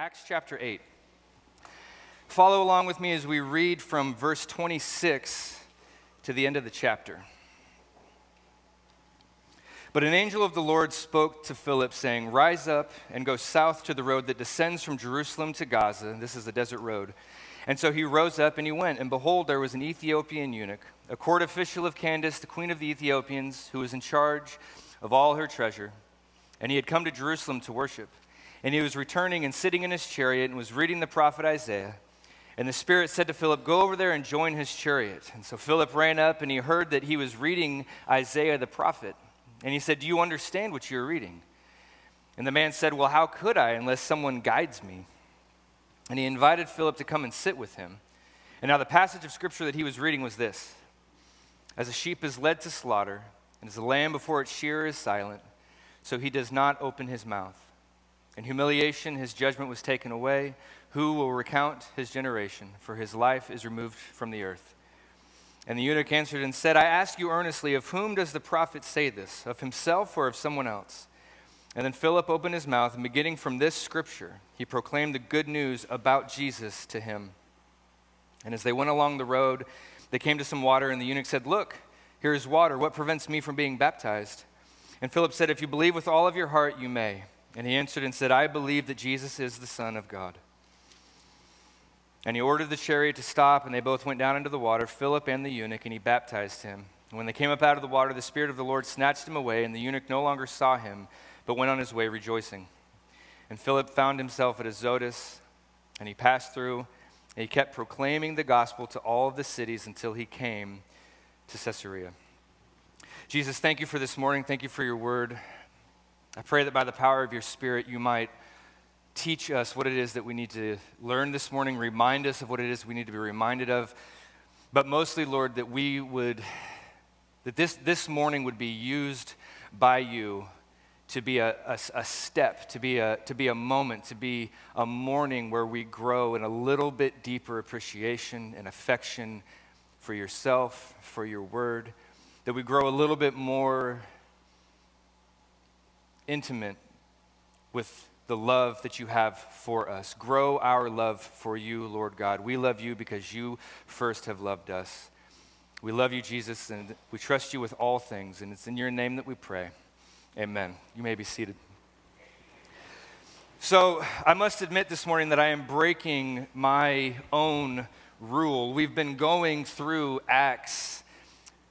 Acts chapter 8. Follow along with me as we read from verse 26 to the end of the chapter. But an angel of the Lord spoke to Philip, saying, Rise up and go south to the road that descends from Jerusalem to Gaza. This is the desert road. And so he rose up and he went. And behold, there was an Ethiopian eunuch, a court official of Candace, the queen of the Ethiopians, who was in charge of all her treasure. And he had come to Jerusalem to worship. And he was returning and sitting in his chariot and was reading the prophet Isaiah. And the Spirit said to Philip, Go over there and join his chariot. And so Philip ran up and he heard that he was reading Isaiah the prophet. And he said, Do you understand what you're reading? And the man said, Well, how could I unless someone guides me? And he invited Philip to come and sit with him. And now the passage of scripture that he was reading was this As a sheep is led to slaughter, and as a lamb before its shearer is silent, so he does not open his mouth. In humiliation, his judgment was taken away. Who will recount his generation? For his life is removed from the earth. And the eunuch answered and said, I ask you earnestly, of whom does the prophet say this? Of himself or of someone else? And then Philip opened his mouth, and beginning from this scripture, he proclaimed the good news about Jesus to him. And as they went along the road, they came to some water, and the eunuch said, Look, here is water. What prevents me from being baptized? And Philip said, If you believe with all of your heart, you may. And he answered and said, I believe that Jesus is the Son of God. And he ordered the chariot to stop, and they both went down into the water, Philip and the eunuch, and he baptized him. And when they came up out of the water, the Spirit of the Lord snatched him away, and the eunuch no longer saw him, but went on his way rejoicing. And Philip found himself at Azotus, and he passed through, and he kept proclaiming the gospel to all of the cities until he came to Caesarea. Jesus, thank you for this morning. Thank you for your word. I pray that by the power of your Spirit, you might teach us what it is that we need to learn this morning, remind us of what it is we need to be reminded of. But mostly, Lord, that we would, that this, this morning would be used by you to be a, a, a, step, to be a, to be a moment, to be a morning where we grow in a little bit deeper appreciation and affection for yourself, for your word, that we grow a little bit more intimate with the love that you have for us. Grow our love for you, Lord God. We love you because you first have loved us. We love you, Jesus, and we trust you with all things. And it's in your name that we pray. Amen. You may be seated. So, I must admit this morning that I am breaking my own rule. We've been going through Acts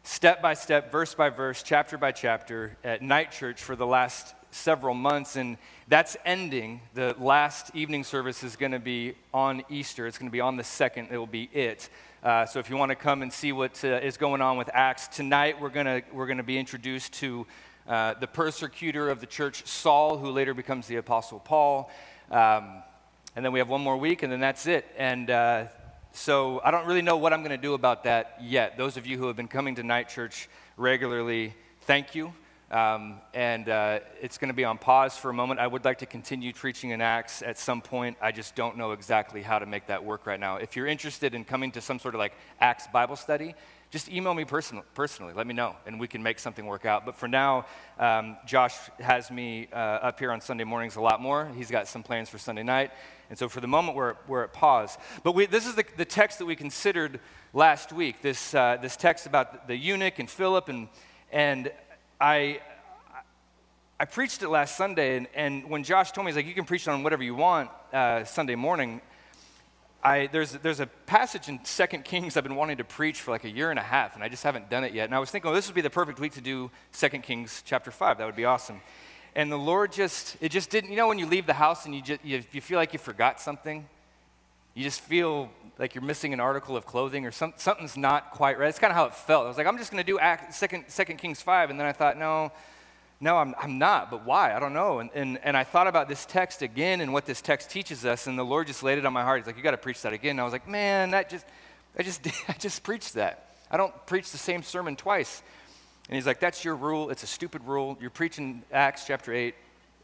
step by step, verse by verse, chapter by chapter at night church for the last several months, and that's ending. The last evening service is going to be on Easter. It's going to be on the second. It will be it. Uh, so if you want to come and see what uh, is going on with Acts tonight, we're going to we're to be introduced to uh, the persecutor of the church, Saul, who later becomes the Apostle Paul. Um, and then we have one more week, and then that's it. And uh, so I don't really know what I'm going to do about that yet. Those of you who have been coming to night church regularly, thank you. Um, and uh, it's going to be on pause for a moment. I would like to continue preaching in Acts at some point. I just don't know exactly how to make that work right now. If you're interested in coming to some sort of like Acts Bible study, just email me person- personally. Let me know, and we can make something work out. But for now, um, Josh has me uh, up here on Sunday mornings a lot more. He's got some plans for Sunday night. And so for the moment, we're, we're at pause. But we, this is the, the text that we considered last week this, uh, this text about the eunuch and Philip and, and I, I preached it last Sunday, and, and when Josh told me, he's like, you can preach on whatever you want uh, Sunday morning, I, there's, there's a passage in Second Kings I've been wanting to preach for like a year and a half, and I just haven't done it yet. And I was thinking, well, this would be the perfect week to do Second Kings chapter 5. That would be awesome. And the Lord just, it just didn't, you know, when you leave the house and you, just, you, you feel like you forgot something? You just feel like you're missing an article of clothing or some, something's not quite right. That's kind of how it felt. I was like, I'm just going to do Act, second, second Kings 5. And then I thought, no, no, I'm, I'm not. But why? I don't know. And, and, and I thought about this text again and what this text teaches us. And the Lord just laid it on my heart. He's like, you got to preach that again. And I was like, man, that just, I just, I just preached that. I don't preach the same sermon twice. And he's like, that's your rule. It's a stupid rule. You're preaching Acts chapter 8.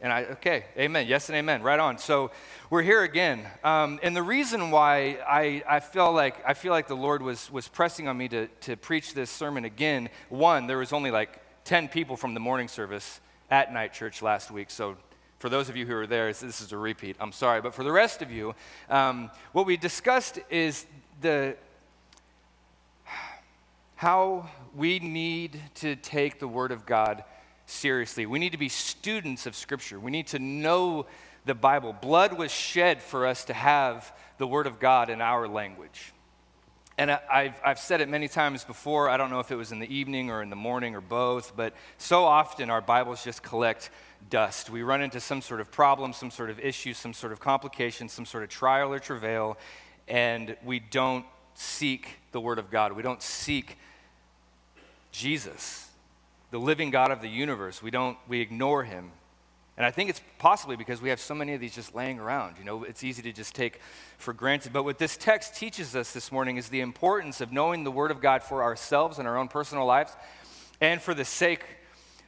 And I, okay, amen. Yes and amen. Right on. So we're here again. Um, and the reason why I, I feel like I feel like the Lord was, was pressing on me to, to preach this sermon again, one, there was only like 10 people from the morning service at night church last week. So For those of you who are there, this is a repeat. I'm sorry. But for the rest of you, um, what we discussed is the how we need to take the Word of God seriously. We need to be students of Scripture. We need to know the Bible. Blood was shed for us to have the Word of God in our language. And I've, I've said it many times before. I don't know if it was in the evening or in the morning or both, but so often our Bibles just collect dust. We run into some sort of problem, some sort of issue, some sort of complication, some sort of trial or travail, and we don't seek the Word of God. We don't seek Jesus, the living God of the universe. We don't, we ignore him. And I think it's possibly because we have so many of these just laying around. You know, it's easy to just take for granted. But what this text teaches us this morning is the importance of knowing the Word of God for ourselves and our own personal lives and for the sake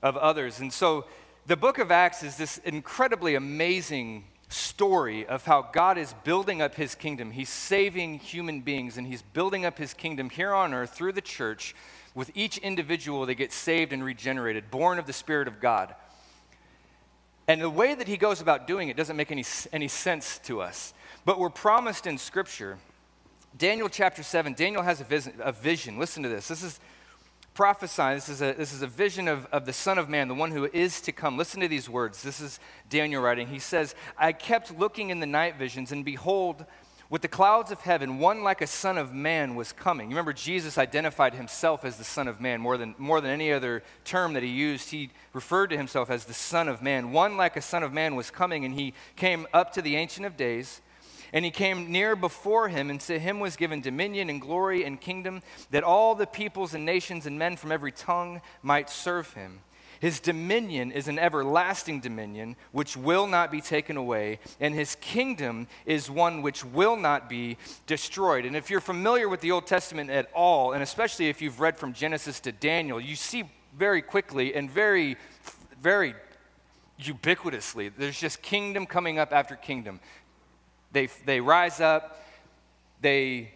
of others. And so the book of Acts is this incredibly amazing story of how God is building up his kingdom. He's saving human beings and he's building up his kingdom here on earth through the church with each individual that gets saved and regenerated, born of the Spirit of God. And the way that he goes about doing it doesn't make any, any sense to us. But we're promised in Scripture. Daniel chapter 7, Daniel has a vision. A vision. Listen to this. This is prophesying. This is a, this is a vision of, of the Son of Man, the one who is to come. Listen to these words. This is Daniel writing. He says, I kept looking in the night visions, and behold, with the clouds of heaven, one like a son of man was coming. You remember, Jesus identified himself as the Son of Man more than, more than any other term that he used. He referred to himself as the Son of Man. One like a Son of Man was coming, and he came up to the Ancient of Days. And he came near before him, and to him was given dominion and glory and kingdom, that all the peoples and nations and men from every tongue might serve him. His dominion is an everlasting dominion which will not be taken away, and his kingdom is one which will not be destroyed. And if you're familiar with the Old Testament at all, and especially if you've read from Genesis to Daniel, you see very quickly and very, very ubiquitously, there's just kingdom coming up after kingdom. They, they rise up, they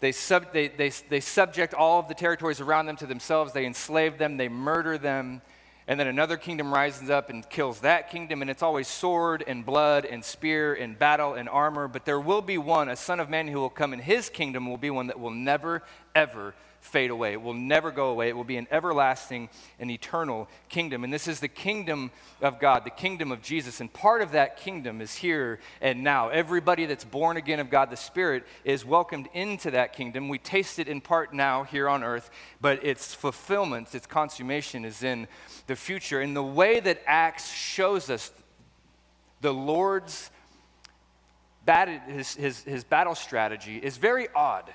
they, sub, they, they, they subject all of the territories around them to themselves. They enslave them. They murder them and then another kingdom rises up and kills that kingdom, and it's always sword and blood and spear and battle and armor. But there will be one, a son of man, who will come, and his kingdom will be one that will never, ever fade away. It will never go away. It will be an everlasting and eternal kingdom. And this is the kingdom of God, the kingdom of Jesus. And part of that kingdom is here and now. Everybody that's born again of God the Spirit is welcomed into that kingdom. We taste it in part now here on earth, but its fulfillment, its consummation is in the future. And the way that Acts shows us the Lord's his, his, his battle strategy is very odd.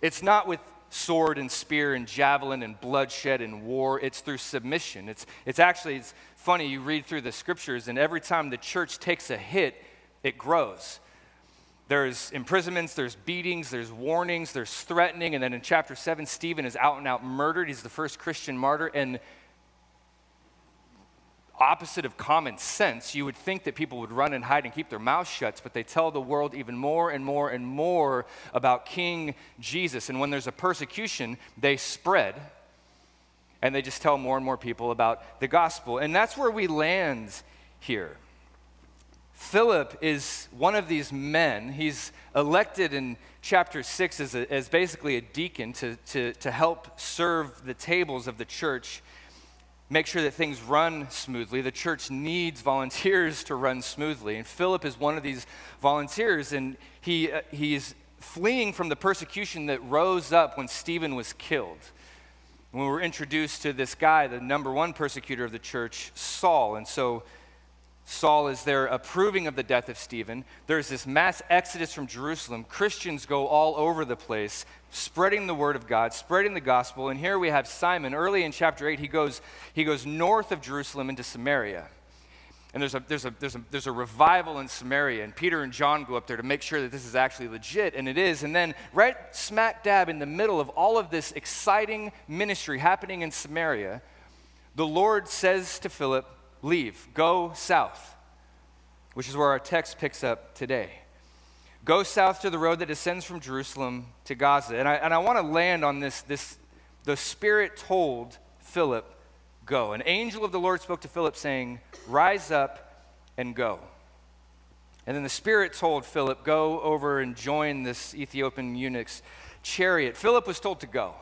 It's not with sword and spear and javelin and bloodshed and war. It's through submission. It's, it's actually, it's funny, you read through the scriptures, and every time the church takes a hit, it grows. There's imprisonments, there's beatings, there's warnings, there's threatening, and then in chapter 7, Stephen is out and out murdered. He's the first Christian martyr, and opposite of common sense, you would think that people would run and hide and keep their mouths shut, but they tell the world even more and more and more about King Jesus. And when there's a persecution, they spread and they just tell more and more people about the gospel. And that's where we land here. Philip is one of these men. He's elected in chapter 6 as, a, as basically a deacon to, to, to help serve the tables of the church make sure that things run smoothly. The church needs volunteers to run smoothly. And Philip is one of these volunteers, and he, uh, he's fleeing from the persecution that rose up when Stephen was killed. When we were introduced to this guy, the number one persecutor of the church, Saul. And so Saul is there approving of the death of Stephen. There's this mass exodus from Jerusalem. Christians go all over the place, spreading the word of God, spreading the gospel. And here we have Simon. Early in chapter 8, he goes, he goes north of Jerusalem into Samaria. And there's a, there's, a, there's, a, there's a revival in Samaria. And Peter and John go up there to make sure that this is actually legit. And it is. And then, right smack dab in the middle of all of this exciting ministry happening in Samaria, the Lord says to Philip, leave, go south, which is where our text picks up today. Go south to the road that descends from Jerusalem to Gaza. And I, and I want to land on this, this. The Spirit told Philip, Go. An angel of the Lord spoke to Philip, saying, Rise up and go. And then the Spirit told Philip, Go over and join this Ethiopian eunuch's chariot. Philip was told to go.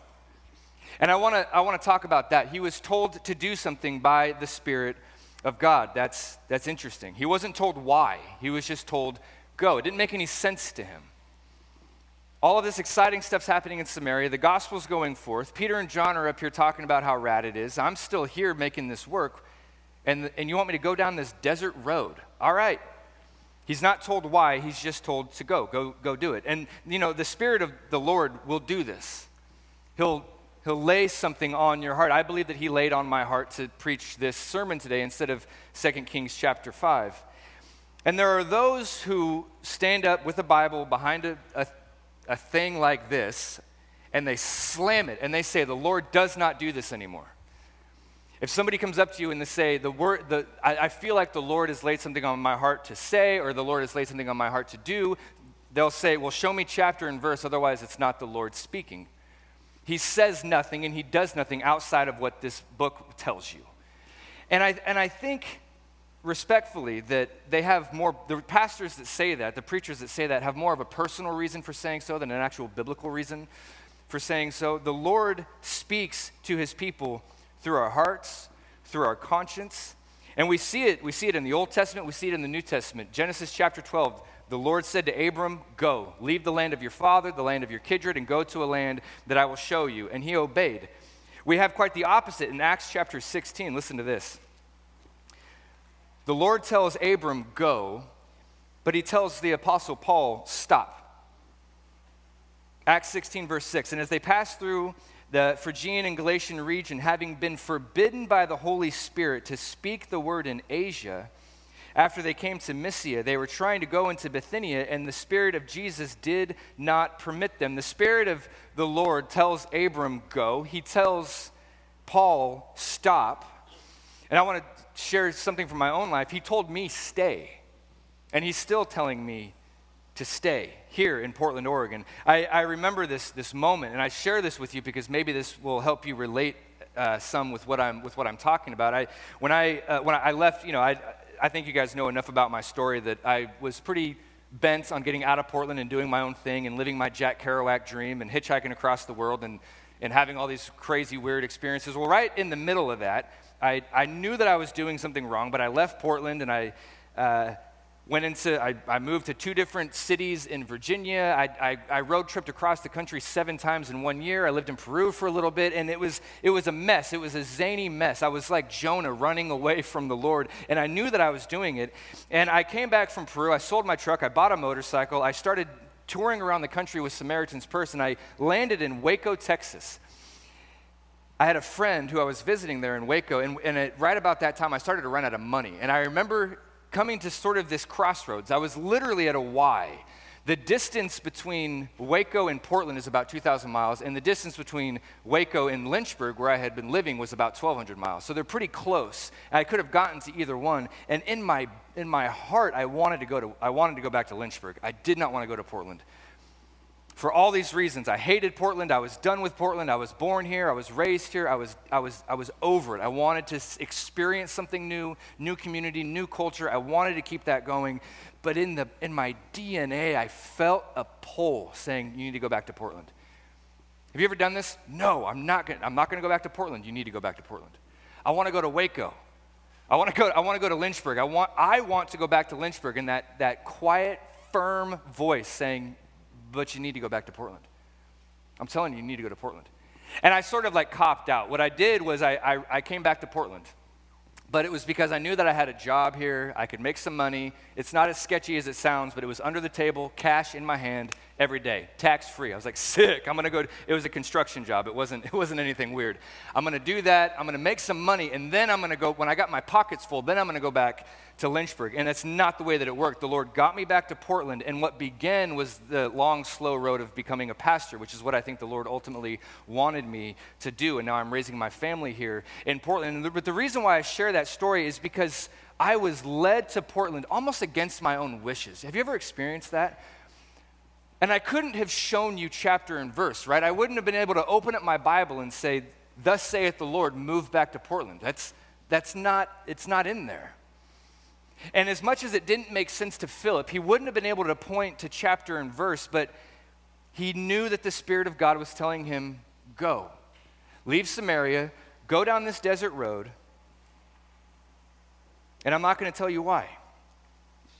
And I want to I wanna talk about that. He was told to do something by the Spirit of God. That's, that's interesting. He wasn't told why, he was just told, Go. It didn't make any sense to him. All of this exciting stuff's happening in Samaria. The gospel's going forth. Peter and John are up here talking about how rad it is. I'm still here making this work. And, and you want me to go down this desert road? All right, He's not told why, he's just told to go, go, go do it. And, you know, the Spirit of the Lord will do this. He'll, he'll lay something on your heart. I believe that he laid on my heart to preach this sermon today instead of 2 Kings chapter 5. And there are those who stand up with a Bible behind a, a, a thing like this, and they slam it, and they say, The Lord does not do this anymore. If somebody comes up to you and they say, the word, the, I, I feel like the Lord has laid something on my heart to say, or the Lord has laid something on my heart to do, they'll say, Well, show me chapter and verse, otherwise it's not the Lord speaking. He says nothing and he does nothing outside of what this book tells you. And I, and I think respectfully that they have more, the pastors that say that, the preachers that say that, have more of a personal reason for saying so than an actual biblical reason for saying so. The Lord speaks to his people through our hearts, through our conscience. And we see it, we see it in the Old Testament, we see it in the New Testament. Genesis chapter 12, the Lord said to Abram, Go, leave the land of your father, the land of your kindred, and go to a land that I will show you. And he obeyed. We have quite the opposite in Acts chapter 16. Listen to this. The Lord tells Abram, Go, but he tells the apostle Paul, Stop. Acts 16, verse 6. And as they passed through the Phrygian and Galatian region, having been forbidden by the Holy Spirit to speak the word in Asia, after they came to Mysia, they were trying to go into Bithynia, and the Spirit of Jesus did not permit them. The Spirit of the Lord tells Abram, Go. He tells Paul, Stop. And I want to share something from my own life. He told me, Stay. And he's still telling me, to stay here in Portland, Oregon. I, I remember this, this moment, and I share this with you because maybe this will help you relate uh, some with what I'm, with what I'm talking about. I, when, I, uh, when I left, you know, I, I think you guys know enough about my story that I was pretty bent on getting out of Portland and doing my own thing and living my Jack Kerouac dream and hitchhiking across the world and, and having all these crazy, weird experiences. Well, right in the middle of that, I, I knew that I was doing something wrong, but I left Portland and I uh, went into I, I, moved to two different cities in virginia. I, I, I, road tripped across the country seven times in one year. I lived in peru for a little bit and it was it was a mess. It was a zany mess. I was like jonah running away from the lord and i knew that i was doing it. And i came back from peru. I sold my truck. I bought a motorcycle. I started touring around the country with samaritan's purse and i landed in waco texas. I had a friend who I was visiting there in Waco, and, and it, right about that time, I started to run out of money. And I remember coming to sort of this crossroads. I was literally at a Y. The distance between Waco and Portland is about 2,000 miles, and the distance between Waco and Lynchburg, where I had been living, was about 1,200 miles. So they're pretty close. I could have gotten to either one. And in my, in my heart, I wanted, to go to, I wanted to go back to Lynchburg. I did not want to go to Portland for all these reasons. I hated Portland. I was done with Portland. I was born here. I was raised here. I was, I was, I was over it. I wanted to experience something new, new community, new culture. I wanted to keep that going. But in, the, in my DNA, I felt a pull saying, You need to go back to Portland. Have you ever done this? No, I'm not gonna, I'm not going to go back to Portland. You need to go back to Portland. I want to go to Waco. I want to go, I want to go to Lynchburg. I want, I want to go back to Lynchburg and that, that quiet, firm voice saying, but you need to go back to Portland. I'm telling you, you need to go to Portland. And I sort of like copped out. What I did was I, I, I came back to Portland. But it was because I knew that I had a job here, I could make some money. It's not as sketchy as it sounds, but it was under the table, cash in my hand every day, tax free. I was like, sick. I'm gonna go. it was a construction job. It wasn't. It wasn't anything weird. I'm gonna do that. I'm gonna make some money, and then I'm gonna go. When I got my pockets full, then I'm gonna go back to Lynchburg. And that's not the way that it worked. The Lord got me back to Portland, and what began was the long, slow road of becoming a pastor, which is what I think the Lord ultimately wanted me to do. And now I'm raising my family here in Portland. But the reason why I share that story is because I was led to Portland almost against my own wishes. Have you ever experienced that? And I couldn't have shown you chapter and verse, right? I wouldn't have been able to open up my Bible and say, Thus saith the Lord, move back to Portland. That's, that's not, it's not in there. And as much as it didn't make sense to Philip, he wouldn't have been able to point to chapter and verse, but he knew that the Spirit of God was telling him, Go, leave Samaria, go down this desert road. And I'm not going to tell you why.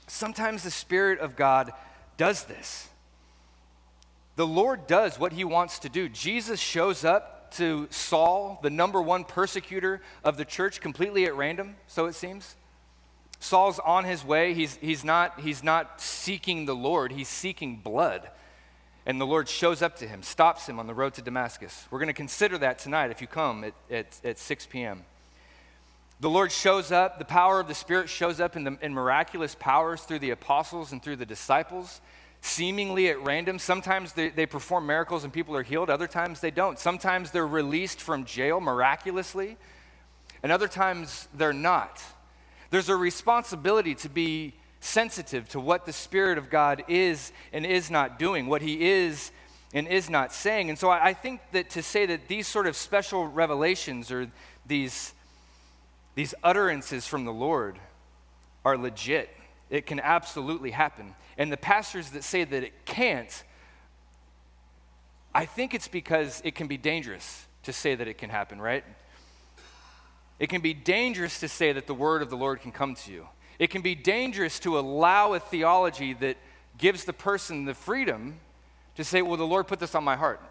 Sometimes the Spirit of God does this. The Lord does what he wants to do. Jesus shows up to Saul, the number one persecutor of the church, completely at random, so it seems. Saul's on his way. He's, he's, not, he's not seeking the Lord, he's seeking blood. And the Lord shows up to him, stops him on the road to Damascus. We're going to consider that tonight if you come at, at, at 6 p.m. The Lord shows up, the power of the Spirit shows up in, the, in miraculous powers through the apostles and through the disciples, seemingly at random. Sometimes they, they perform miracles and people are healed, other times they don't. Sometimes they're released from jail miraculously, and other times they're not. There's a responsibility to be sensitive to what the Spirit of God is and is not doing, what He is and is not saying. And so I, I think that to say that these sort of special revelations or these, these utterances from the Lord are legit, it can absolutely happen. And the pastors that say that it can't, I think it's because it can be dangerous to say that it can happen, right? It can be dangerous to say that the word of the Lord can come to you. It can be dangerous to allow a theology that gives the person the freedom to say, well, the Lord put this on my heart.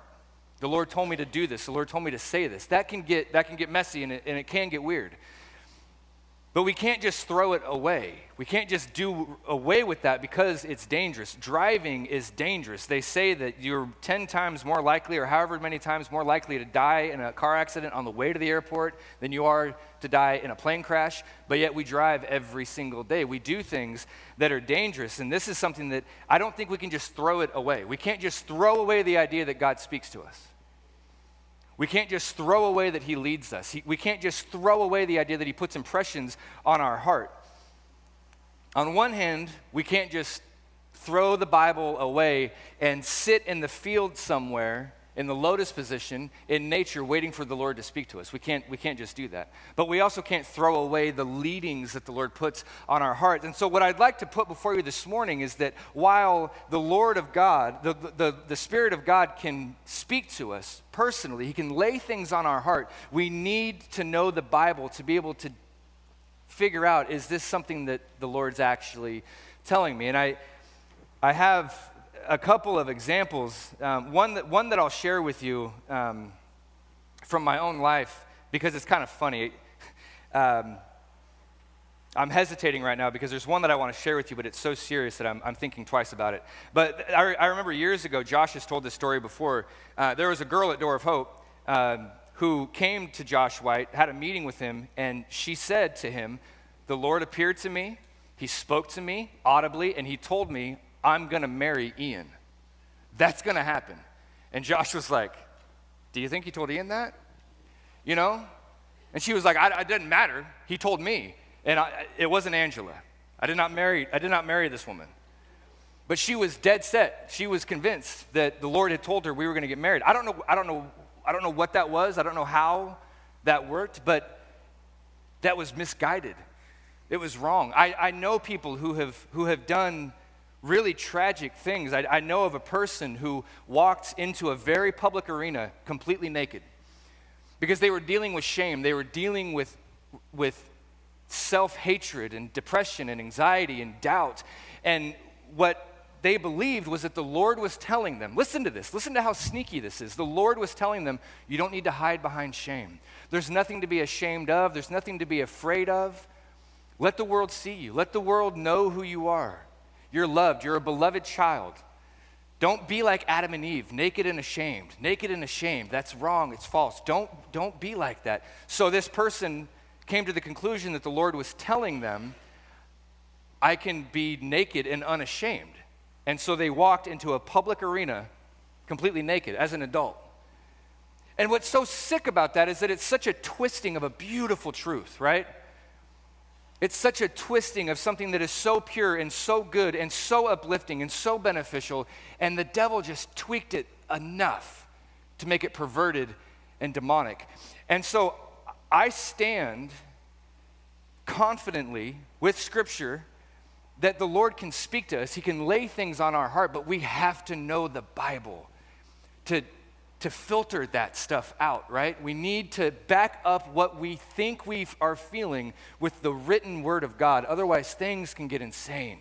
The Lord told me to do this. The Lord told me to say this. That can get, that can get messy and it, and it can get weird. But we can't just throw it away. We can't just do away with that because it's dangerous. Driving is dangerous. They say that you're 10 times more likely, or however many times more likely, to die in a car accident on the way to the airport than you are to die in a plane crash. But yet we drive every single day. We do things that are dangerous. And this is something that I don't think we can just throw it away. We can't just throw away the idea that God speaks to us. We can't just throw away that He leads us. He, we can't just throw away the idea that He puts impressions on our heart. On one hand, we can't just throw the Bible away and sit in the field somewhere in the lotus position in nature waiting for the lord to speak to us. We can't we can't just do that. But we also can't throw away the leadings that the lord puts on our hearts and so what i'd like to put before you this morning is that while the lord of god the, the, the spirit of god can speak to us personally he can lay things on our heart we need to know the bible to be able to figure out is this something that the lord's actually telling me? And i i have a couple of examples. Um, one, that, one that I'll share with you um, from my own life because it's kind of funny. Um, I'm hesitating right now because there's one that I want to share with you, but it's so serious that I'm, I'm thinking twice about it. But I, I, remember years ago, Josh has told this story before. Uh, there was a girl at Door of Hope um, who came to Josh White, had a meeting with him, and she said to him, The Lord appeared to me, He spoke to me audibly, and He told me I'm going to marry Ian. That's going to happen. And Josh was like, Do you think he told Ian that? You know? And she was like, I, It doesn't matter. He told me. And I, it wasn't Angela. I did not marry, I did not marry this woman. But she was dead set. She was convinced that the Lord had told her we were going to get married. I don't know, I don't know, I don't know what that was. I don't know how that worked, but that was misguided. It was wrong. I, I know people who have who have done really tragic things. I, I, know of a person who walked into a very public arena completely naked because they were dealing with shame, they were dealing with, with self hatred and depression and anxiety and doubt. And what they believed was that the Lord was telling them, listen to this, listen to how sneaky this is. The Lord was telling them, you don't need to hide behind shame. There's nothing to be ashamed of, there's nothing to be afraid of. Let the world see you, let the world know who you are. You're loved. You're a beloved child. Don't be like Adam and Eve, naked and ashamed. Naked and ashamed. That's wrong. It's false. Don't, don't be like that. So this person came to the conclusion that the Lord was telling them, I can be naked and unashamed. And so they walked into a public arena completely naked as an adult. And what's so sick about that is that it's such a twisting of a beautiful truth, right? It's such a twisting of something that is so pure and so good and so uplifting and so beneficial, and the devil just tweaked it enough to make it perverted and demonic. And so I stand confidently with Scripture that the Lord can speak to us. He can lay things on our heart, but we have to know the Bible to, to filter that stuff out, right? We need to back up what we think we are feeling with the written Word of God. Otherwise, things can get insane.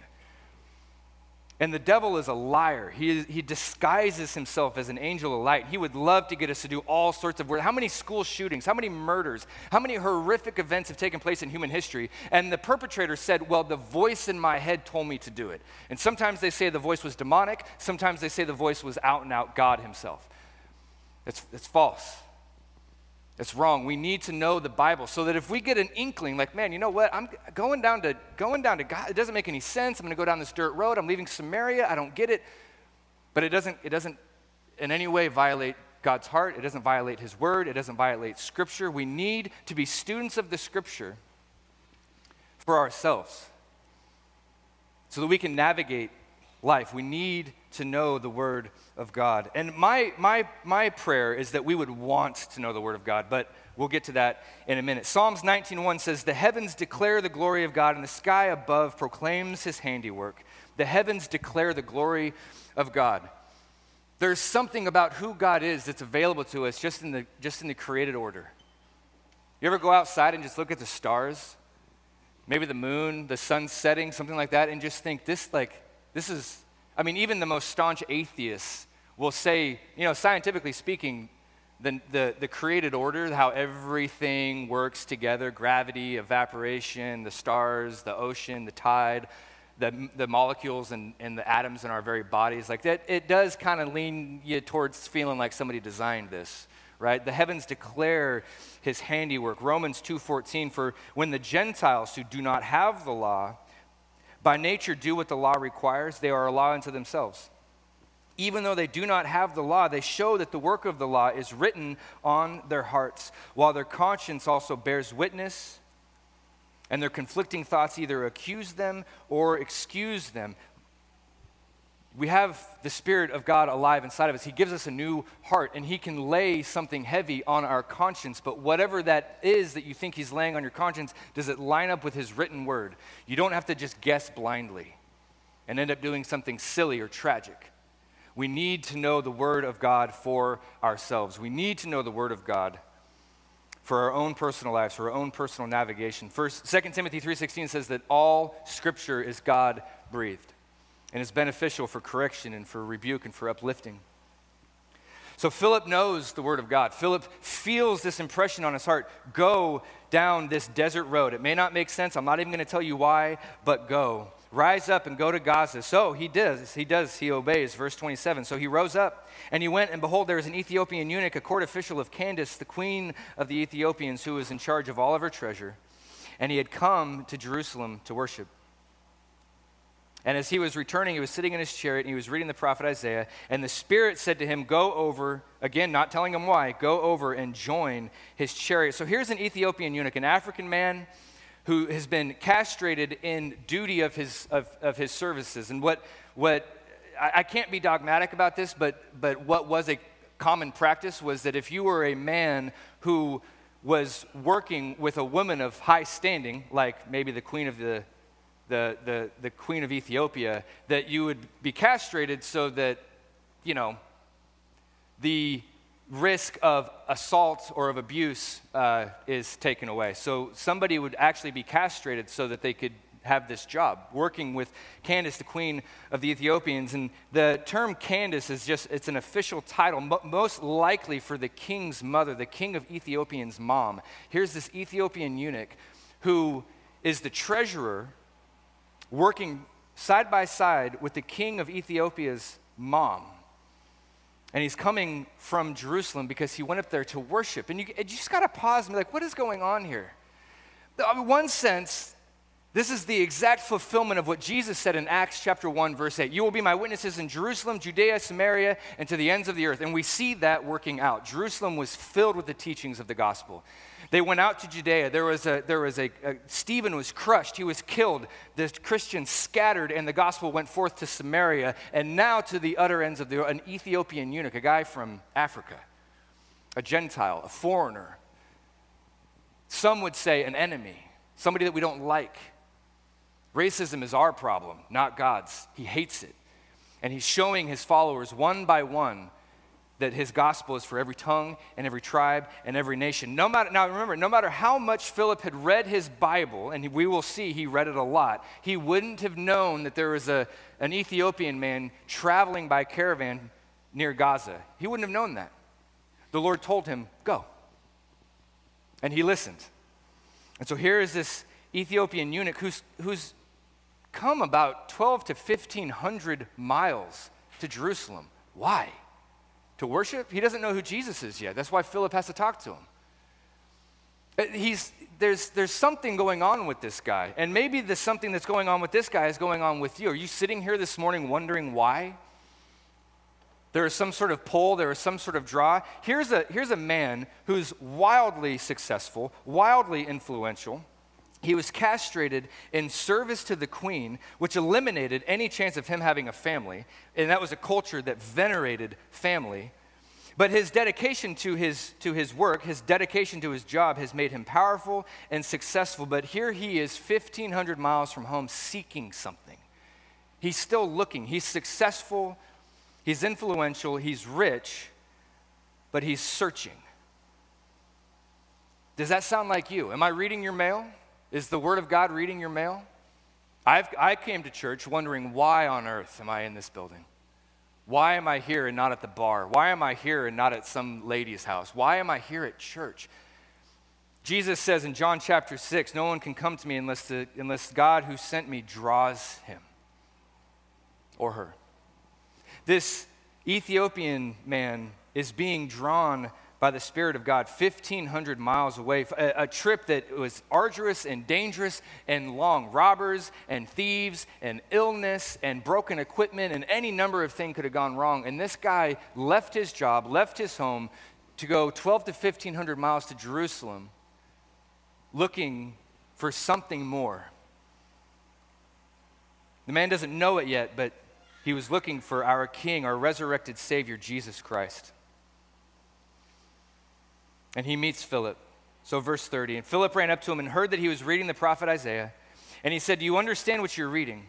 And the devil is a liar. He, he disguises himself as an angel of light. He would love to get us to do all sorts of work. How many school shootings, how many murders, how many horrific events have taken place in human history? And the perpetrator said, Well, the voice in my head told me to do it. And sometimes they say the voice was demonic, sometimes they say the voice was out and out God Himself. It's, it's false. It's wrong. We need to know the Bible so that if we get an inkling, like, man, you know what? I'm going down to going down to God. It doesn't make any sense. I'm going to go down this dirt road. I'm leaving Samaria. I don't get it. But it doesn't, it doesn't in any way violate God's heart. It doesn't violate His word. It doesn't violate Scripture. We need to be students of the Scripture for ourselves so that we can navigate life. We need to know the Word of God. And my, my, my prayer is that we would want to know the Word of God, but we'll get to that in a minute. Psalms 19.1 says, The heavens declare the glory of God, and the sky above proclaims His handiwork. The heavens declare the glory of God. There's something about who God is that's available to us just in the, just in the created order. You ever go outside and just look at the stars? Maybe the moon, the sun setting, something like that, and just think, this, like, this is I mean, even the most staunch atheists will say, you know, scientifically speaking, the, the, the created order, how everything works together gravity, evaporation, the stars, the ocean, the tide, the, the molecules and, and the atoms in our very bodies like that, it does kind of lean you towards feeling like somebody designed this right? The heavens declare his handiwork. Romans 2.14 for when the gentiles who do not have the law by nature do what the law requires, they are a law unto themselves. Even though they do not have the law, they show that the work of the law is written on their hearts, while their conscience also bears witness, and their conflicting thoughts either accuse them or excuse them we have the Spirit of God alive inside of us. He gives us a new heart, and He can lay something heavy on our conscience. But whatever that is that you think He's laying on your conscience, does it line up with His written word? You don't have to just guess blindly and end up doing something silly or tragic. We need to know the Word of God for ourselves. We need to know the Word of God for our own personal lives, for our own personal navigation. First, 2 Timothy 3.16 says that all Scripture is God-breathed and is beneficial for correction and for rebuke and for uplifting. So Philip knows the word of God. Philip feels this impression on his heart go down this desert road. It may not make sense. I'm not even going to tell you why, but go. Rise up and go to Gaza. So he does. He does. He obeys. Verse 27. So he rose up and he went, and behold, there was an Ethiopian eunuch, a court official of Candace, the queen of the Ethiopians, who was in charge of all of her treasure. And he had come to Jerusalem to worship. And as he was returning, he was sitting in his chariot and he was reading the prophet Isaiah. And the Spirit said to him, Go over, again, not telling him why, go over and join his chariot. So here's an Ethiopian eunuch, an African man who has been castrated in duty of his, of, of his services. And what, what I, I can't be dogmatic about this, but, but what was a common practice was that if you were a man who was working with a woman of high standing, like maybe the queen of the the, the, the queen of Ethiopia, that you would be castrated so that, you know, the risk of assault or of abuse uh, is taken away. So somebody would actually be castrated so that they could have this job, working with Candace, the queen of the Ethiopians. And the term Candace is just, it's an official title, most likely for the king's mother, the king of Ethiopian's mom. Here's this Ethiopian eunuch who is the treasurer working side by side with the king of Ethiopia's mom. And he's coming from Jerusalem because he went up there to worship. And you, you just got to pause and be like, what is going on here? In one sense, this is the exact fulfillment of what Jesus said in Acts chapter 1, verse 8. You will be my witnesses in Jerusalem, Judea, Samaria, and to the ends of the earth. And we see that working out. Jerusalem was filled with the teachings of the gospel. They went out to Judea. There was a, there was a, a, Stephen was crushed. He was killed. The Christians scattered, and the gospel went forth to Samaria, and now to the utter ends of the, an Ethiopian eunuch, a guy from Africa, a Gentile, a foreigner. Some would say an enemy. somebody that we don't like. Racism is our problem, not God's. He hates it. And he's showing his followers one by one that his gospel is for every tongue and every tribe and every nation. No matter, now remember, no matter how much Philip had read his Bible, and we will see he read it a lot, he wouldn't have known that there was a, an Ethiopian man traveling by caravan near Gaza. He wouldn't have known that. The Lord told him, Go. And he listened. And so here is this Ethiopian eunuch who's, who's come about 12 to 1500 miles to Jerusalem. Why? To worship? He doesn't know who Jesus is yet. That's why Philip has to talk to him. Uh, he's, there's, there's something going on with this guy. And maybe the something that's going on with this guy is going on with you. Are you sitting here this morning wondering why? There is some sort of pull, there is some sort of draw. Here's a, here's a man who's wildly successful, wildly influential he was castrated in service to the queen, which eliminated any chance of him having a family. And that was a culture that venerated family. But his dedication to his, to his work, his dedication to his job, has made him powerful and successful. But here he is, 1,500 miles from home, seeking something. He's still looking. He's successful, he's influential, he's rich, but he's searching. Does that sound like you? Am I reading your mail? Is the Word of God reading your mail? I've, I came to church wondering why on earth am I in this building? Why am I here and not at the bar? Why am I here and not at some lady's house? Why am I here at church? Jesus says in John chapter 6 No one can come to me unless, the, unless God who sent me draws him or her. This Ethiopian man is being drawn by the Spirit of God 1,500 miles away, a, a, trip that was arduous and dangerous and long. Robbers and thieves and illness and broken equipment and any number of things could have gone wrong. And this guy left his job, left his home to go 12 to 1,500 miles to Jerusalem looking for something more. The man doesn't know it yet, but he was looking for our King, our resurrected Savior, Jesus Christ and he meets Philip. So, verse 30. And Philip ran up to him and heard that he was reading the prophet Isaiah. And he said, Do you understand what you're reading?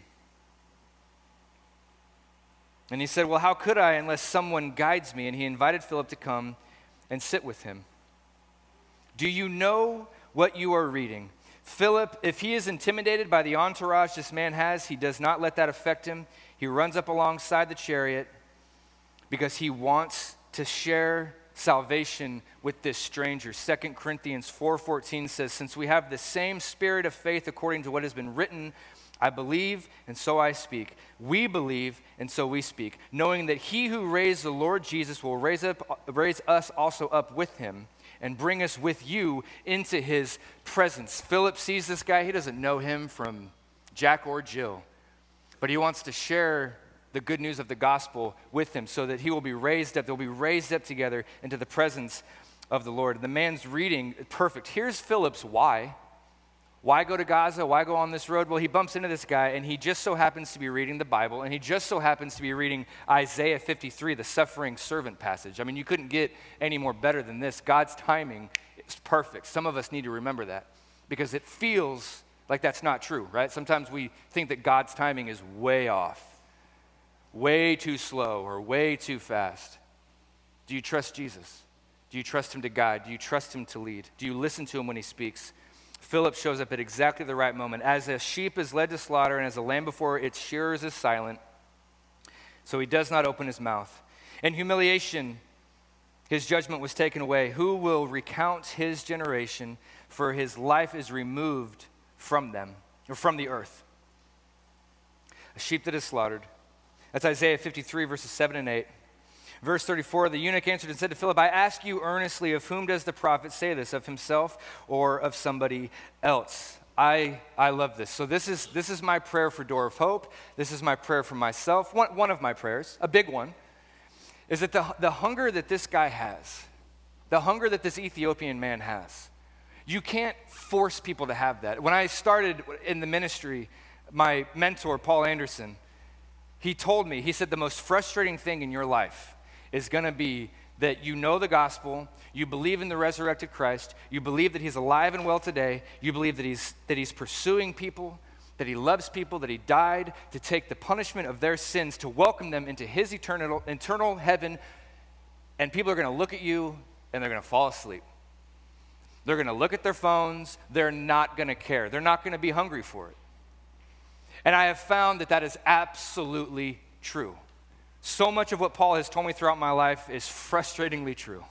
And he said, Well, how could I unless someone guides me? And he invited Philip to come and sit with him. Do you know what you are reading? Philip, if he is intimidated by the entourage this man has, he does not let that affect him. He runs up alongside the chariot because he wants to share salvation with this stranger. 2 Corinthians 4:14 says, "Since we have the same spirit of faith according to what has been written, I believe and so I speak. We believe and so we speak, knowing that he who raised the Lord Jesus will raise up raise us also up with him." and bring us with you into his presence. Philip sees this guy. He doesn't know him from Jack or Jill, but he wants to share the good news of the gospel with him so that he will be raised up. They'll be raised up together into the presence of the Lord. The man's reading, perfect. Here's Philip's why. Why go to Gaza? Why go on this road? Well, he bumps into this guy, and he just so happens to be reading the Bible, and he just so happens to be reading Isaiah 53, the suffering servant passage. I mean, you couldn't get any more better than this. God's timing is perfect. Some of us need to remember that because it feels like that's not true, right? Sometimes we think that God's timing is way off way too slow or way too fast? Do you trust Jesus? Do you trust him to guide? Do you trust him to lead? Do you listen to him when he speaks? Philip shows up at exactly the right moment. As a sheep is led to slaughter and as a lamb before its shearers is silent, so he does not open his mouth. In humiliation, his judgment was taken away. Who will recount his generation? For his life is removed from them, or from the earth. A sheep that is slaughtered that's Isaiah 53, verses 7 and 8. Verse 34 The eunuch answered and said to Philip, I ask you earnestly, of whom does the prophet say this, of himself or of somebody else? I, I love this. So, this is, this is my prayer for Door of Hope. This is my prayer for myself. One, one of my prayers, a big one, is that the, the hunger that this guy has, the hunger that this Ethiopian man has, you can't force people to have that. When I started in the ministry, my mentor, Paul Anderson, he told me, he said, the most frustrating thing in your life is going to be that you know the gospel, you believe in the resurrected Christ, you believe that he's alive and well today, you believe that he's, that he's pursuing people, that he loves people, that he died to take the punishment of their sins, to welcome them into his eternal, eternal heaven, and people are going to look at you and they're going to fall asleep. They're going to look at their phones, they're not going to care, they're not going to be hungry for it. And I have found that that is absolutely true. So much of what Paul has told me throughout my life is frustratingly true.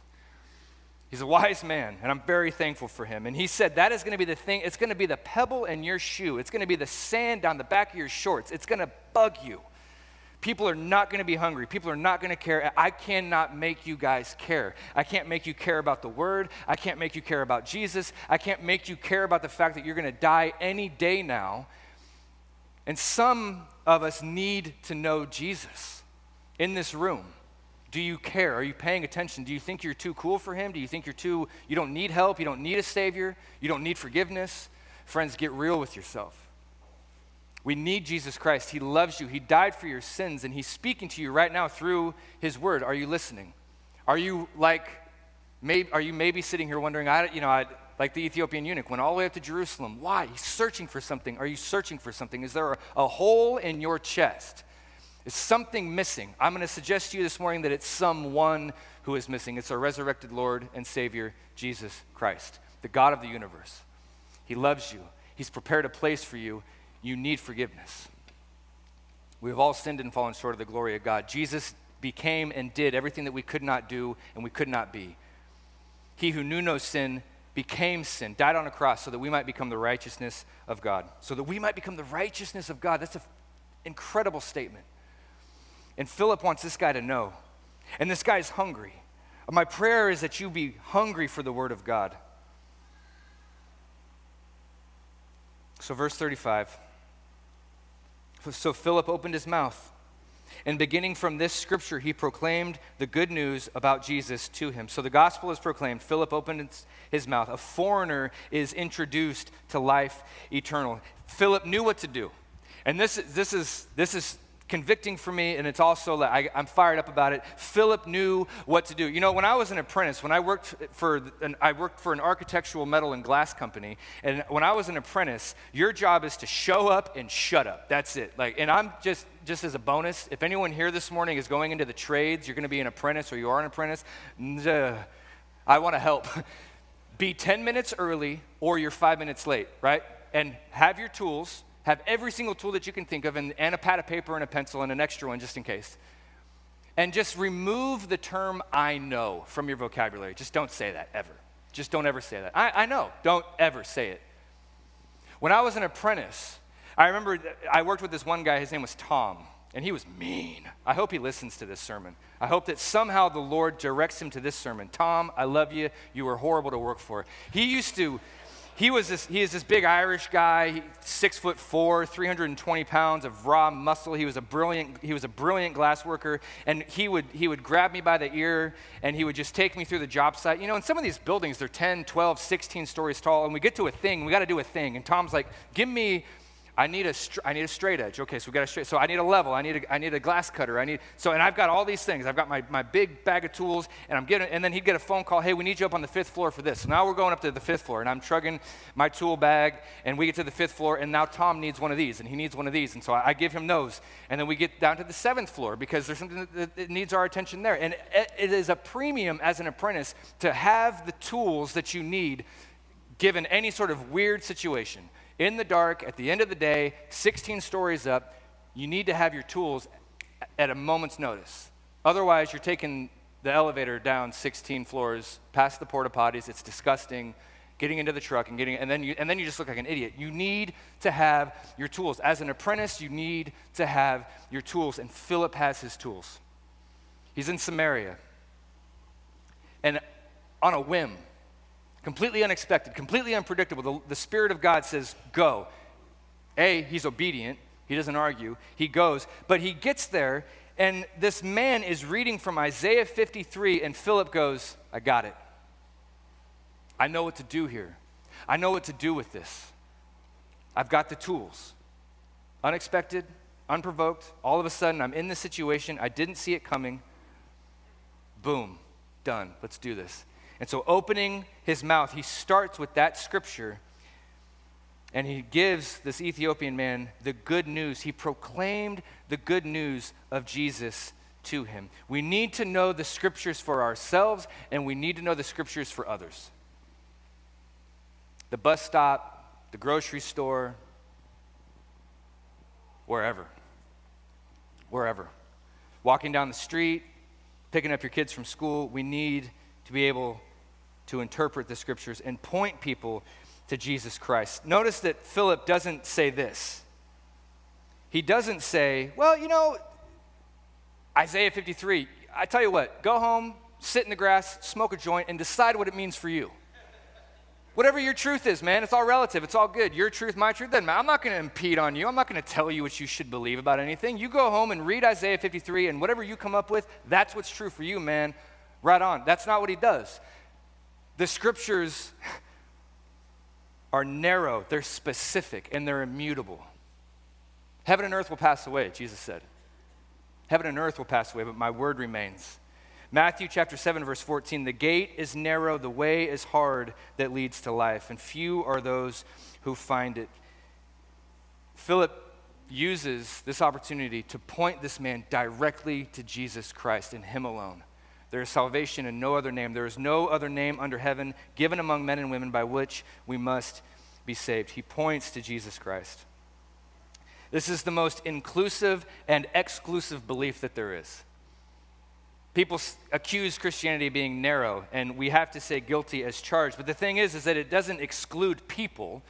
He's a wise man, and I'm very thankful for him. And he said that is going to be the thing, it's going to be the pebble in your shoe, it's going to be the sand down the back of your shorts, it's going to bug you. People are not going to be hungry. People are not going to care. I cannot make you guys care. I can't make you care about the word. I can't make you care about Jesus. I can't make you care about the fact that you're going to die any day now. And some of us need to know Jesus in this room? Do you care? Are you paying attention? Do you think you're too cool for him? Do you think you're too, you don't need help? You don't need a savior? You don't need forgiveness? Friends, get real with yourself. We need Jesus Christ. He loves you. He died for your sins, and He's speaking to you right now through His Word. Are you listening? Are you like, maybe, are you maybe sitting here wondering, I, you know, I, like the Ethiopian eunuch went all the way up to Jerusalem. Why? He's searching for something. Are you searching for something? Is there a, a hole in your chest is something missing. I'm going to suggest to you this morning that it's someone who is missing. It's our resurrected Lord and Savior, Jesus Christ, the God of the universe. He loves you, He's prepared a place for you. You need forgiveness. We have all sinned and fallen short of the glory of God. Jesus became and did everything that we could not do and we could not be. He who knew no sin became sin, died on a cross so that we might become the righteousness of God. So that we might become the righteousness of God. That's an incredible statement. And Philip wants this guy to know. And this guy's hungry. My prayer is that you be hungry for the Word of God. So, verse 35. So Philip opened his mouth, and beginning from this scripture, he proclaimed the good news about Jesus to him. So the gospel is proclaimed. Philip opened his mouth. A foreigner is introduced to life eternal. Philip knew what to do. And this, this, is, this is convicting for me, and it's also like I, am fired up about it. Philip knew what to do. You know, when I was an apprentice, when I worked for an, I worked for an architectural metal and glass company, and when I was an apprentice, your job is to show up and shut up. That's it. Like, and I'm just just as a bonus, if anyone here this morning is going into the trades, you're going to be an apprentice or you are an apprentice, uh, I want to help. be 10 minutes early or you're five minutes late, right? And have your tools have every single tool that you can think of and, and a pad of paper and a pencil and an extra one just in case. And just remove the term I know from your vocabulary. Just don't say that ever. Just don't ever say that. I, I know. Don't ever say it. When I was an apprentice, I remember I worked with this one guy, his name was Tom, and he was mean. I hope he listens to this sermon. I hope that somehow the Lord directs him to this sermon. Tom, I love you. You were horrible to work for. He used to he was this, he is this big Irish guy, six foot four, 320 pounds of raw muscle. He was a brilliant, he was a brilliant glass worker. And he would, he would grab me by the ear and he would just take me through the job site. You know, in some of these buildings, they're 10, 12, 16 stories tall. And we get to a thing, we got to do a thing. And Tom's like, give me I need a str- I need a straight edge. Okay, so we got a straight. So I need a level. I need a, I need a glass cutter. I need so and I've got all these things. I've got my, my big bag of tools, and I'm getting. And then he'd get a phone call. Hey, we need you up on the fifth floor for this. So now we're going up to the fifth floor, and I'm trugging my tool bag, and we get to the fifth floor, and now Tom needs one of these, and he needs one of these, and so I, I give him those, and then we get down to the seventh floor because there's something that, that needs our attention there, and it, it is a premium as an apprentice to have the tools that you need, given any sort of weird situation in the dark at the end of the day, 16 stories up, you need to have your tools at a moment's notice. Otherwise, you're taking the elevator down 16 floors past the porta potties. It's disgusting. Getting into the truck and getting, and then you, and then you just look like an idiot. You need to have your tools. As an apprentice, you need to have your tools. And Philip has his tools. He's in Samaria. And on a whim, completely unexpected, completely unpredictable. The, the, Spirit of God says, Go. A, he's obedient, he doesn't argue, he goes, but he gets there, and this man is reading from Isaiah 53, and Philip goes, I got it. I know what to do here. I know what to do with this. I've got the tools. Unexpected, unprovoked, all of a sudden I'm in this situation, I didn't see it coming. Boom. Done. Let's do this. And so, opening his mouth, he starts with that scripture and he gives this Ethiopian man the good news. He proclaimed the good news of Jesus to him. We need to know the scriptures for ourselves, and we need to know the scriptures for others. The bus stop, the grocery store, wherever. Wherever. Walking down the street, picking up your kids from school, we need to be able to interpret the scriptures and point people to Jesus Christ. Notice that Philip doesn't say this. He doesn't say, well, you know, Isaiah 53, I tell you what, go home, sit in the grass, smoke a joint, and decide what it means for you. Whatever your truth is, man, it's all relative. It's all good. Your truth, my truth, doesn't matter. I'm not going to impede on you. I'm not going to tell you what you should believe about anything. You go home and read Isaiah 53, and whatever you come up with, that's what's true for you, man. Right on. That's not what he does. The scriptures are narrow, they're specific, and they're immutable. Heaven and earth will pass away, Jesus said. Heaven and earth will pass away, but my word remains. Matthew chapter 7, verse 14 The gate is narrow, the way is hard that leads to life, and few are those who find it. Philip uses this opportunity to point this man directly to Jesus Christ and Him alone. There is salvation in no other name. There is no other name under heaven given among men and women by which we must be saved. He points to Jesus Christ. This is the most inclusive and exclusive belief that there is. People accuse Christianity of being narrow, and we have to say guilty as charged. But the thing is, is that it doesn't exclude people,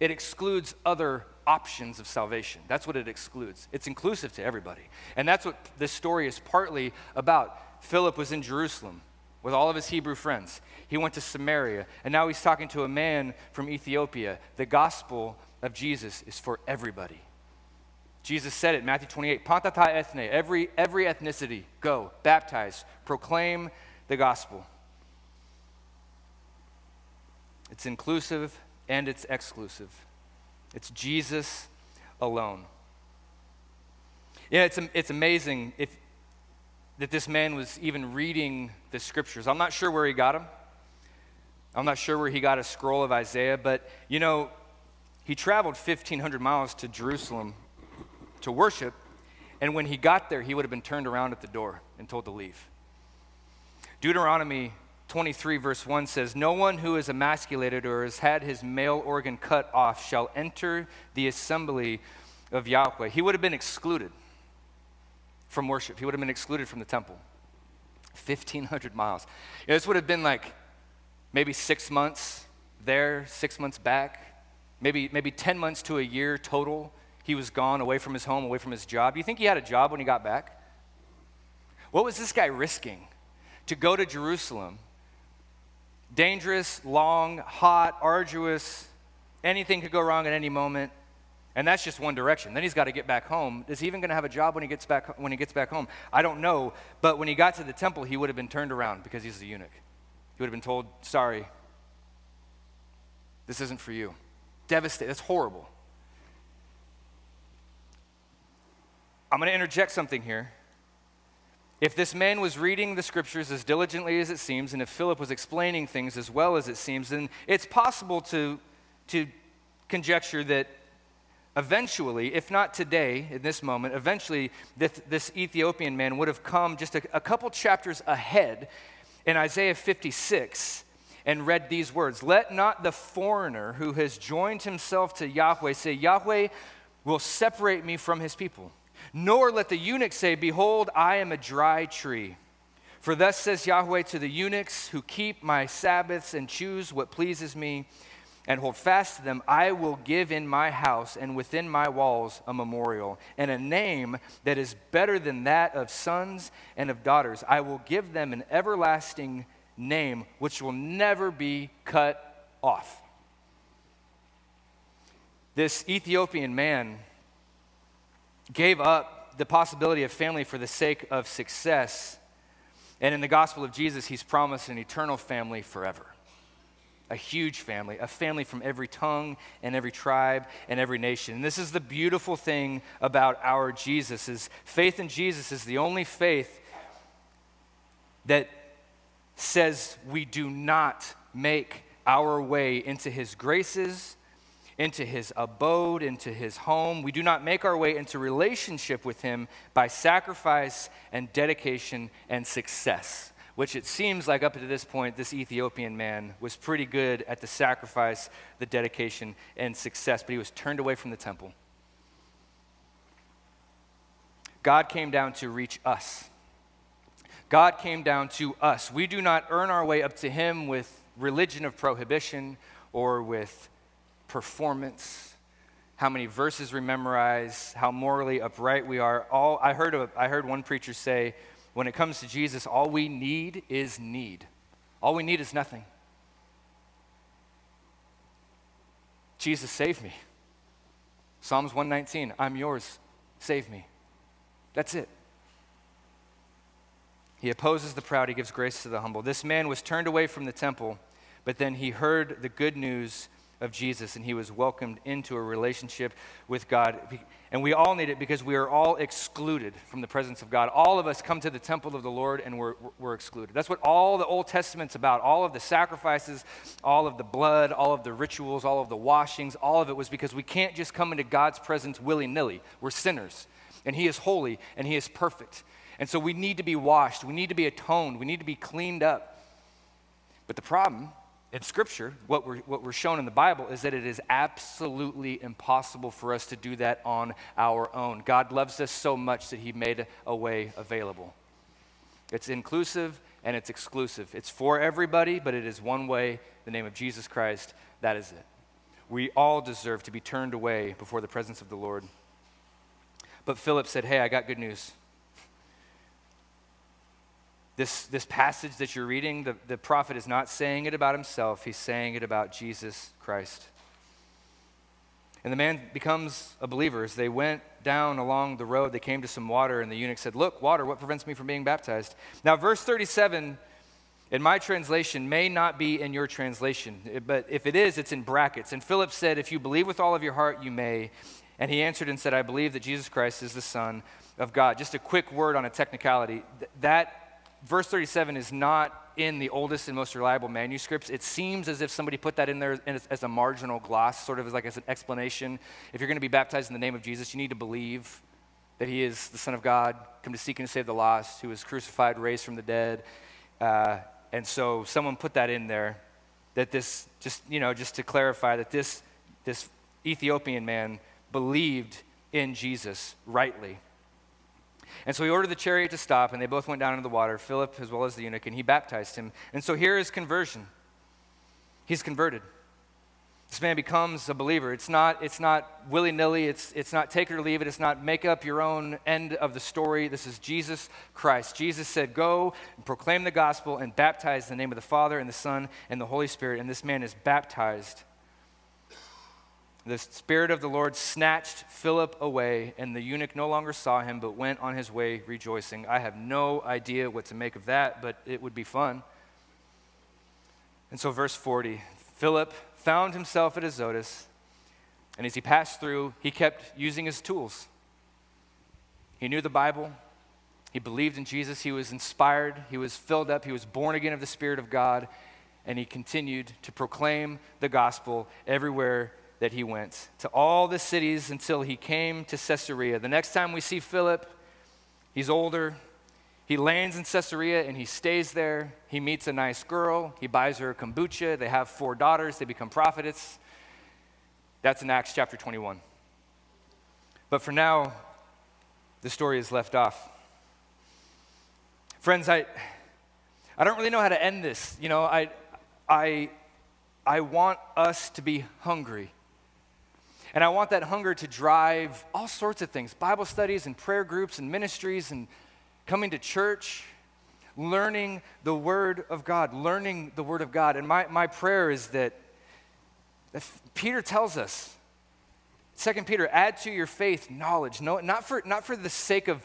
it excludes other options of salvation. That's what it excludes. It's inclusive to everybody. And that's what this story is partly about. Philip was in Jerusalem with all of his Hebrew friends. He went to Samaria, and now he's talking to a man from Ethiopia. The gospel of Jesus is for everybody. Jesus said it, Matthew 28, Panta ta ethne, every, every ethnicity, go, baptize, proclaim the gospel. It's inclusive and it's exclusive. It's Jesus alone. Yeah, it's, it's amazing if, that this man was even reading the scriptures. I'm not sure where he got them. I'm not sure where he got a scroll of Isaiah, but you know, he traveled 1,500 miles to Jerusalem to worship, and when he got there, he would have been turned around at the door and told to leave. Deuteronomy 23, verse 1 says, No one who is emasculated or has had his male organ cut off shall enter the assembly of Yahweh. He would have been excluded from worship. He would have been excluded from the temple. 1,500 miles. You know, this would have been like maybe six months there, six months back, maybe, maybe 10 months to a year total. He was gone away from his home, away from his job. Do you think he had a job when he got back? What was this guy risking? To go to Jerusalem. Dangerous, long, hot, arduous, anything could go wrong at any moment. And that's just one direction. Then he's got to get back home. Is he even going to have a job when he gets back when he gets back home? I don't know. But when he got to the temple, he would have been turned around because he's a eunuch. He would have been told, "Sorry, this isn't for you." Devastated. That's horrible. I'm going to interject something here. If this man was reading the scriptures as diligently as it seems, and if Philip was explaining things as well as it seems, then it's possible to, to conjecture that eventually, if not today, in this moment, eventually this, this Ethiopian man would have come just a, a couple chapters ahead in Isaiah 56 and read these words Let not the foreigner who has joined himself to Yahweh say, Yahweh will separate me from his people. Nor let the eunuch say, Behold, I am a dry tree. For thus says Yahweh to the eunuchs who keep my Sabbaths and choose what pleases me and hold fast to them, I will give in my house and within my walls a memorial and a name that is better than that of sons and of daughters. I will give them an everlasting name which will never be cut off. This Ethiopian man gave up the possibility of family for the sake of success. And in the gospel of Jesus, he's promised an eternal family forever a huge family, a family from every tongue and every tribe and every nation. And this is the beautiful thing about our Jesus is faith in Jesus is the only faith that says we do not make our way into his graces, into his abode, into his home. We do not make our way into relationship with him by sacrifice and dedication and success, which it seems like up to this point, this Ethiopian man was pretty good at the sacrifice, the dedication, and success, but he was turned away from the temple. God came down to reach us. God came down to us. We do not earn our way up to Him with religion of prohibition or with performance, how many verses we memorize, how morally upright we are. All I heard, of, I heard one preacher say, when it comes to Jesus, all we need is need. All we need is nothing. Jesus, save me. Psalms 119, I'm yours, save me. That's it. He opposes the proud, he gives grace to the humble. This man was turned away from the temple, but then he heard the good news of Jesus and he was welcomed into a relationship with God. And we all need it because we are all excluded from the presence of God. All of us come to the temple of the Lord and we're, we're excluded. That's what all the Old Testament's about. All of the sacrifices, all of the blood, all of the rituals, all of the washings, all of it was because we can't just come into God's presence willy nilly. We're sinners. And He is holy and He is perfect. And so we need to be washed, we need to be atoned, we need to be cleaned up. But the problem in Scripture, what we're, what we're shown in the Bible, is that it is absolutely impossible for us to do that on our own. God loves us so much that He made a way available. It's inclusive and it's exclusive. It's for everybody, but it is one way, the name of Jesus Christ. That is it. We all deserve to be turned away before the presence of the Lord. But Philip said, Hey, I got good news. This, this passage that you're reading, the, the prophet is not saying it about himself, he's saying it about Jesus Christ. And the man becomes a believer. As they went down along the road, they came to some water, and the eunuch said, Look, water, what prevents me from being baptized? Now, verse 37 in my translation may not be in your translation, eh, but if it is, it's in brackets. And Philip said, If you believe with all of your heart, you may. And he answered and said, I believe that Jesus Christ is the Son of God. Just a quick word on a technicality. That verse 37 is not in the oldest and most reliable manuscripts. It seems as if somebody put that in there as, a marginal gloss, sort of as like as an explanation. If you're going to be baptized in the name of Jesus, you need to believe that he is the Son of God, come to seek and save the lost, who was crucified, raised from the dead. Uh, and so someone put that in there that this, just, you know, just to clarify that this, this Ethiopian man believed in Jesus rightly. And so he ordered the chariot to stop, and they both went down into the water, Philip as well as the eunuch, and he baptized him. And so here is conversion. He's converted. This man becomes a believer. It's not, it's not willy nilly, it's, it's not take it or leave it, it's not make up your own end of the story. This is Jesus Christ. Jesus said, Go and proclaim the gospel and baptize in the name of the Father and the Son and the Holy Spirit. And this man is baptized the Spirit of the Lord snatched Philip away, and the eunuch no longer saw him, but went on his way rejoicing. I have no idea what to make of that, but it would be fun. And so, verse 40 Philip found himself at Azotus, and as he passed through, he kept using his tools. He knew the Bible, he believed in Jesus, he was inspired, he was filled up, he was born again of the Spirit of God, and he continued to proclaim the gospel everywhere that he went to all the cities until he came to Caesarea. The next time we see Philip, he's older. He lands in Caesarea and he stays there. He meets a nice girl. He buys her kombucha. They have four daughters. They become prophetess. That's in Acts chapter 21. But for now, the story is left off. Friends, I, I don't really know how to end this. You know, I, I, I want us to be hungry and I want that hunger to drive all sorts of things Bible studies and prayer groups and ministries and coming to church, learning the Word of God, learning the Word of God. And my, my prayer is that, that Peter tells us, 2 Peter, add to your faith knowledge, no, not, for, not for the sake of,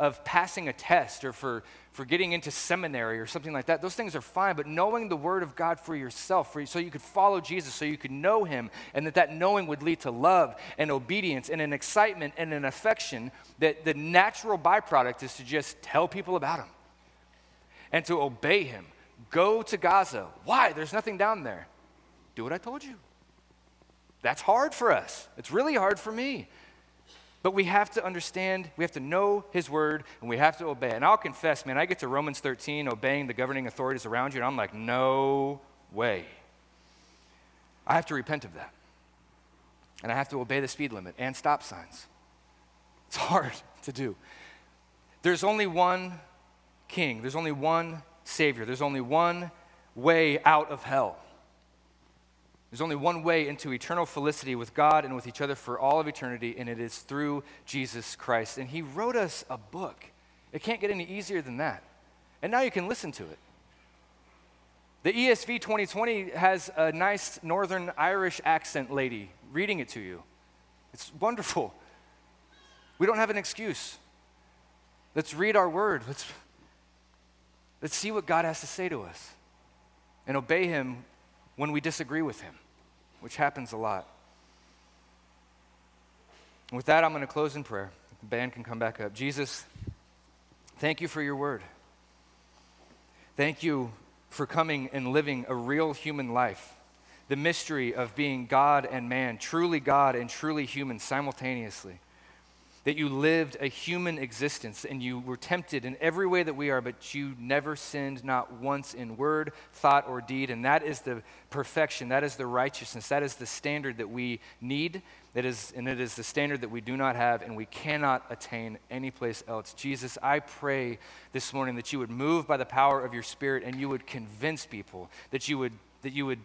of passing a test or for for getting into seminary or something like that. Those things are fine, but knowing the Word of God for yourself, for, so you could follow Jesus, so you could know Him, and that that knowing would lead to love and obedience and an excitement and an affection that the natural byproduct is to just tell people about Him and to obey Him. Go to Gaza. Why? There's nothing down there. Do what I told you. That's hard for us. It's really hard for me. But we have to understand, we have to know His word, and we have to obey. And I'll confess, man, I get to Romans 13, obeying the governing authorities around you, and I'm like, no way. I have to repent of that. And I have to obey the speed limit and stop signs. It's hard to do. There's only one king, there's only one Savior, there's only one way out of hell. There's only one way into eternal felicity with God and with each other for all of eternity, and it is through Jesus Christ. And He wrote us a book. It can't get any easier than that. And now you can listen to it. The ESV 2020 has a nice Northern Irish accent lady reading it to you. It's wonderful. We don't have an excuse. Let's read our word. Let's, let's see what God has to say to us and obey Him when we disagree with Him, which happens a lot. With that, I'm going to close in prayer. The band can come back up. Jesus, thank you for your word. Thank you for coming and living a real human life. The mystery of being God and man, truly God and truly human simultaneously that you lived a human existence and you were tempted in every way that we are, but you never sinned, not once in word, thought, or deed. And that is the perfection, that is the righteousness, that is the standard that we need, that is, and it is the standard that we do not have and we cannot attain anyplace else. Jesus, I pray this morning that you would move by the power of your Spirit and you would convince people, that you would, that you would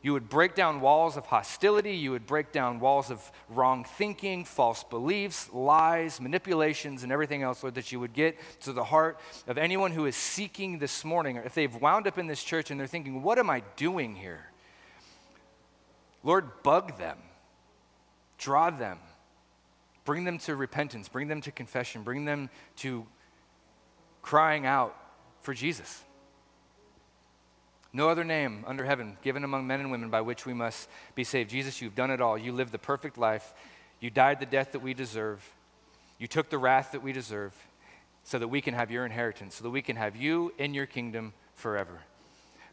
you would break down walls of hostility. You would break down walls of wrong thinking, false beliefs, lies, manipulations, and everything else, Lord, that you would get to the heart of anyone who is seeking this morning, or if they've wound up in this church and they're thinking, what am I doing here? Lord, bug them, draw them, bring them to repentance, bring them to confession, bring them to crying out for Jesus. No other name under heaven given among men and women by which we must be saved. Jesus, you've done it all. You lived the perfect life. You died the death that we deserve. You took the wrath that we deserve so that we can have your inheritance, so that we can have you in your kingdom forever.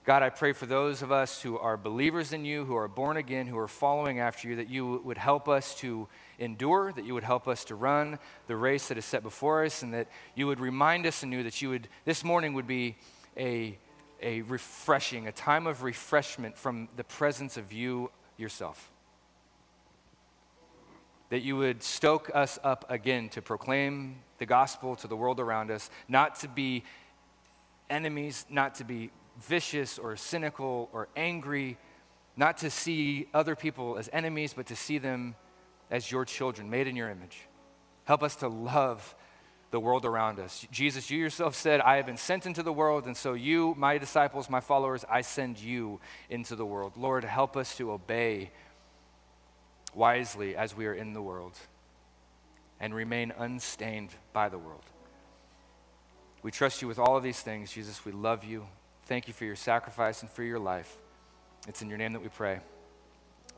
God, I pray for those of us who are believers in you, who are born again, who are following after you, that you would help us to endure, that you would help us to run the race that is set before us, and that you would remind us anew that you would, this morning would be a a refreshing, a time of refreshment from the presence of you yourself. That you would stoke us up again to proclaim the gospel to the world around us, not to be enemies, not to be vicious or cynical or angry, not to see other people as enemies, but to see them as your children, made in your image. Help us to love the world around us. Jesus, you yourself said, I have been sent into the world, and so you, my disciples, my followers, I send you into the world. Lord, help us to obey wisely as we are in the world and remain unstained by the world. We trust you with all of these things, Jesus. We love you. Thank you for your sacrifice and for your life. It's in your name that we pray.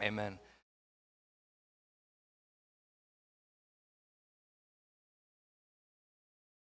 Amen.